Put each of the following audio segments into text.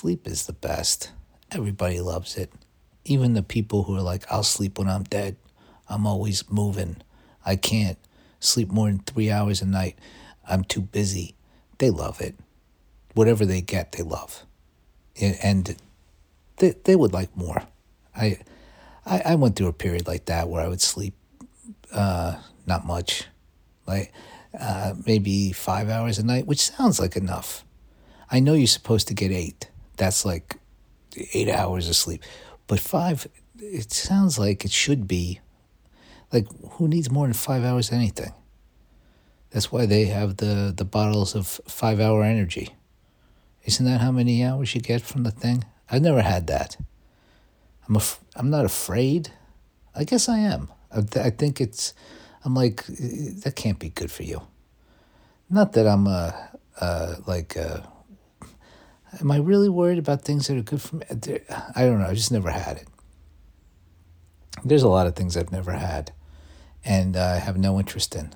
sleep is the best. Everybody loves it. Even the people who are like, I'll sleep when I'm dead. I'm always moving. I can't sleep more than three hours a night. I'm too busy. They love it. Whatever they get, they love. And they, they would like more. I, I, I went through a period like that where I would sleep uh, not much, like uh, maybe five hours a night, which sounds like enough. I know you're supposed to get eight. That's like eight hours of sleep. But five, it sounds like it should be. Like, who needs more than five hours of anything? That's why they have the, the bottles of five hour energy. Isn't that how many hours you get from the thing? I've never had that. I'm af- I'm not afraid. I guess I am. I, th- I think it's. I'm like that can't be good for you. Not that I'm uh, uh like uh, am I really worried about things that are good for me? I don't know. I just never had it. There's a lot of things I've never had, and I have no interest in.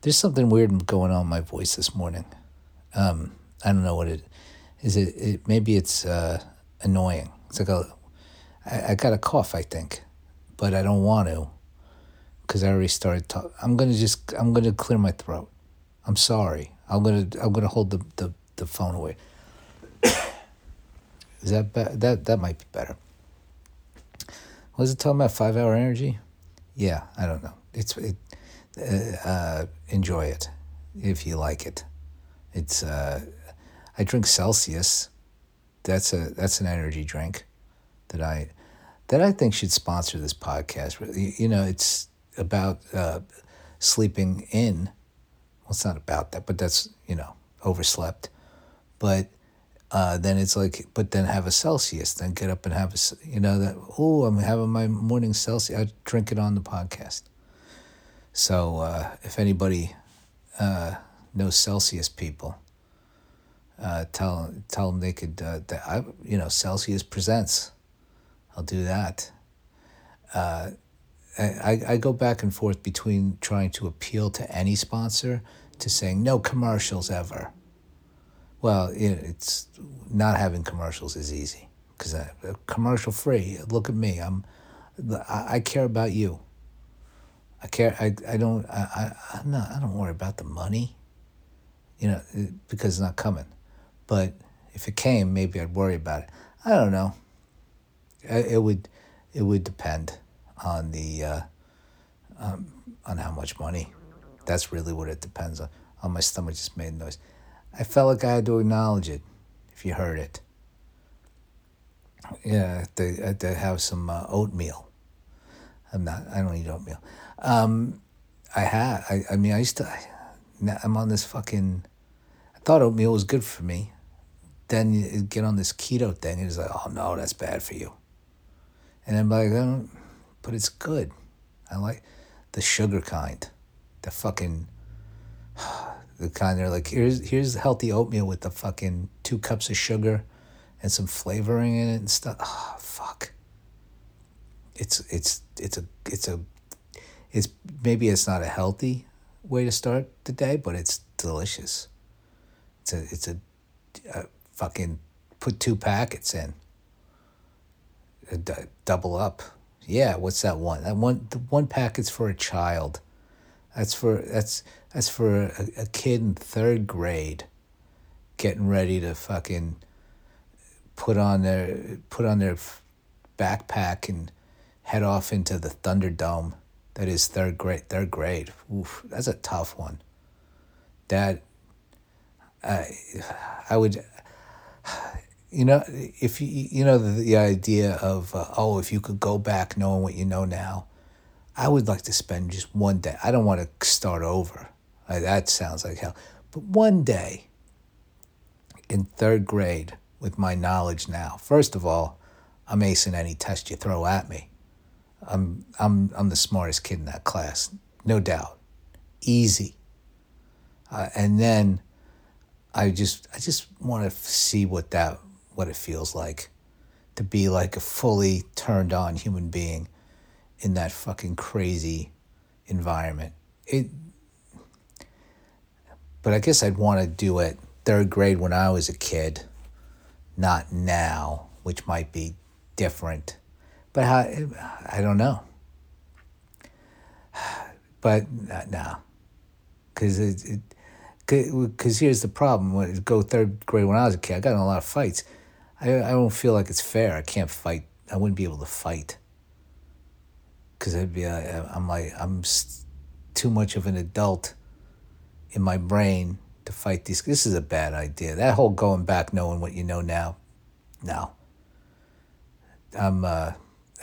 There's something weird going on in my voice this morning. Um, I don't know what it is. It, it maybe it's uh, annoying. It's like a, I, I got a cough, I think, but I don't want to, because I already started talking. I'm gonna just I'm gonna clear my throat. I'm sorry. I'm gonna I'm gonna hold the the, the phone away. Is that be- that that might be better? Was it talking about five hour energy? Yeah, I don't know. It's it. Uh, uh, enjoy it if you like it. It's. Uh, I drink Celsius. That's a that's an energy drink that I that I think should sponsor this podcast. You know, it's about uh, sleeping in. Well, it's not about that, but that's you know overslept. But uh, then it's like, but then have a Celsius. Then get up and have a, you know, that, oh, I'm having my morning Celsius. I drink it on the podcast. So uh, if anybody uh, knows Celsius people, uh, tell tell them they could, uh, that I, you know, Celsius presents. I'll do that. Uh, I, I go back and forth between trying to appeal to any sponsor to saying no commercials ever well, it's not having commercials is easy because commercial free. Look at me. I'm, I, care about you. I care. I, I don't. I, I I'm not. I don't worry about the money. You know, because it's not coming. But if it came, maybe I'd worry about it. I don't know. It would, it would depend on the, uh, um, on how much money. That's really what it depends on. Oh, my stomach just made noise. I felt like I had to acknowledge it if you heard it. Yeah, to, to have some uh, oatmeal. I'm not, I don't eat oatmeal. Um, I had, I, I mean, I used to, I, I'm on this fucking, I thought oatmeal was good for me. Then you get on this keto thing, and it's like, oh no, that's bad for you. And I'm like, oh, but it's good. I like the sugar kind, the fucking the kind they're like here's here's healthy oatmeal with the fucking two cups of sugar and some flavoring in it and stuff. Oh, fuck. It's it's it's a it's a it's maybe it's not a healthy way to start the day, but it's delicious. It's a it's a, a fucking put two packets in. D- double up. Yeah, what's that one? That one the one packet's for a child. That's for that's that's for a, a kid in third grade getting ready to fucking put on their put on their backpack and head off into the Thunderdome. That is third grade. Third grade. Oof, that's a tough one. That I I would. You know, if you you know the, the idea of uh, oh, if you could go back knowing what you know now, I would like to spend just one day. I don't want to start over. That sounds like hell. But one day in third grade, with my knowledge now, first of all, I'm acing any test you throw at me. I'm I'm I'm the smartest kid in that class, no doubt. Easy. Uh, and then I just I just want to see what that what it feels like to be like a fully turned on human being in that fucking crazy environment. It but I guess I'd want to do it third grade when I was a kid, not now, which might be different. But how, I don't know. But uh, no, because it, because here's the problem. When I go third grade when I was a kid, I got in a lot of fights. I I don't feel like it's fair. I can't fight. I wouldn't be able to fight. Because I'd be, uh, I'm like, I'm too much of an adult in my brain to fight these. This is a bad idea. That whole going back, knowing what you know now, no. I'm. Uh,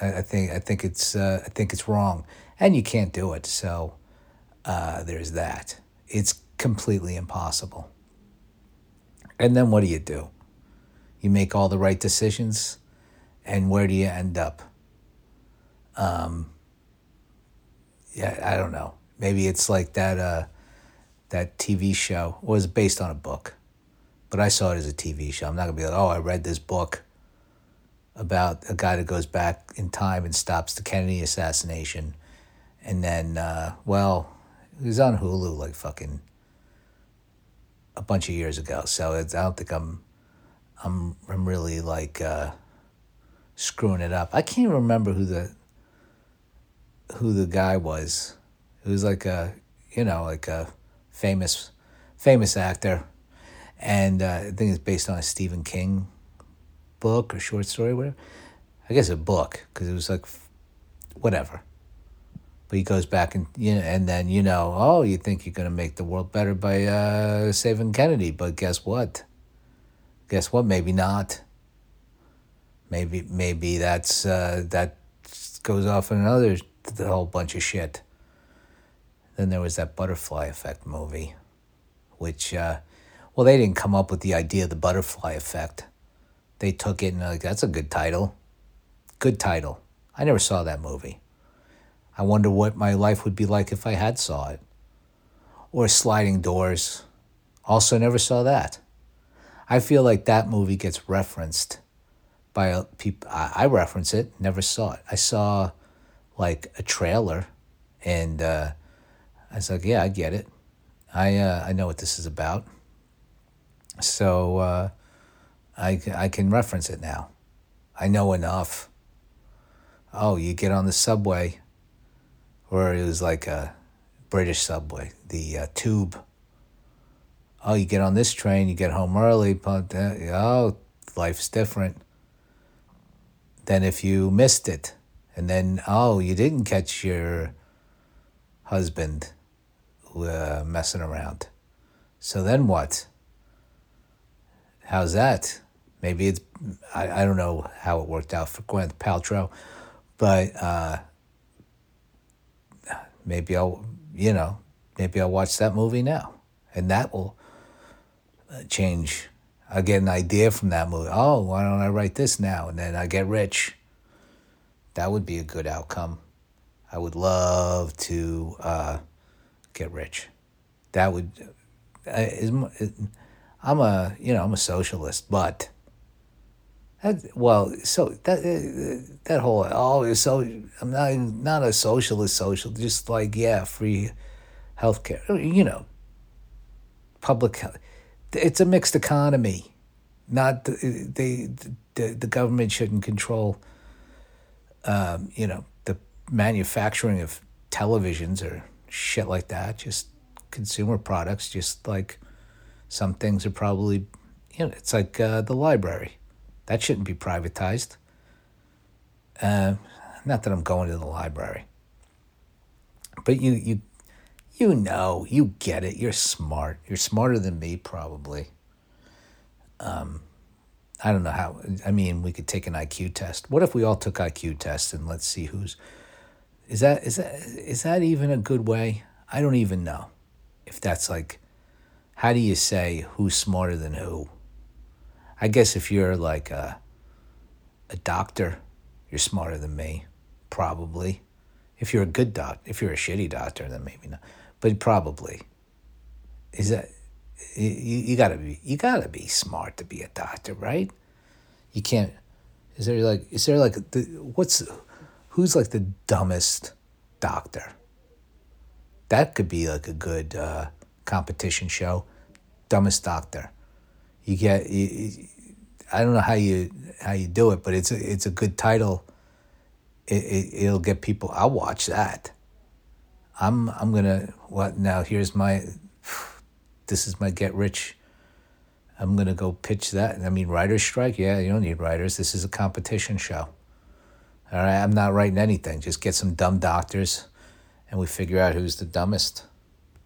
I, think. I think it's. Uh, I think it's wrong, and you can't do it. So uh, there's that. It's completely impossible. And then what do you do? You make all the right decisions, and where do you end up? Um, yeah, I don't know. Maybe it's like that. Uh, that TV show was based on a book, but I saw it as a TV show. I'm not gonna be like, oh, I read this book about a guy that goes back in time and stops the Kennedy assassination, and then, uh, well, it was on Hulu like fucking a bunch of years ago. So I don't think I'm, I'm, I'm really like uh, screwing it up. I can't remember who the, who the guy was. It was like a, you know, like a famous, famous actor, and uh, I think it's based on a Stephen King book or short story, whatever. I guess a book because it was like, whatever. But he goes back and you know, and then you know, oh, you think you're gonna make the world better by uh, saving Kennedy, but guess what? Guess what? Maybe not. Maybe maybe that's uh, that goes off in another the whole bunch of shit. Then there was that butterfly effect movie, which, uh, well, they didn't come up with the idea of the butterfly effect. They took it and like, that's a good title. Good title. I never saw that movie. I wonder what my life would be like if I had saw it. Or Sliding Doors. Also never saw that. I feel like that movie gets referenced by people. I reference it, never saw it. I saw like a trailer and uh, I was like, yeah, I get it. I uh, I know what this is about. So uh, I I can reference it now. I know enough. Oh, you get on the subway, or it was like a British subway, the uh, tube. Oh, you get on this train, you get home early, but uh, oh, life's different than if you missed it, and then oh, you didn't catch your husband uh, messing around. So then what? How's that? Maybe it's, I, I don't know how it worked out for Gwyneth Paltrow, but uh, maybe I'll, you know, maybe I'll watch that movie now. And that will uh, change. I get an idea from that movie. Oh, why don't I write this now? And then I get rich. That would be a good outcome. I would love to uh, get rich. That would uh, I'm a you know I'm a socialist, but that, well, so that uh, that whole oh so I'm not not a socialist social just like yeah free healthcare you know public health. It's a mixed economy. Not the, the the, the government shouldn't control. Um, you know the manufacturing of televisions or shit like that, just consumer products, just like some things are probably, you know, it's like uh, the library. That shouldn't be privatized. Uh, not that I'm going to the library, but you, you, you know, you get it. You're smart. You're smarter than me, probably. Um, I don't know how. I mean, we could take an IQ test. What if we all took IQ tests and let's see who's is that is that is that even a good way? I don't even know if that's like how do you say who's smarter than who? I guess if you're like a a doctor, you're smarter than me, probably. If you're a good doctor, if you're a shitty doctor, then maybe not. But probably. Is that you, you gotta be you gotta be smart to be a doctor, right? You can't is there like is there like the, what's who's like the dumbest doctor? That could be like a good uh, competition show. Dumbest doctor. You get, you, I don't know how you how you do it, but it's a it's a good title. It, it it'll get people. I'll watch that. I'm I'm gonna what now? Here's my. This is my get rich. I'm gonna go pitch that. I mean, writers strike. Yeah, you don't need writers. This is a competition show. All right, I'm not writing anything. Just get some dumb doctors, and we figure out who's the dumbest.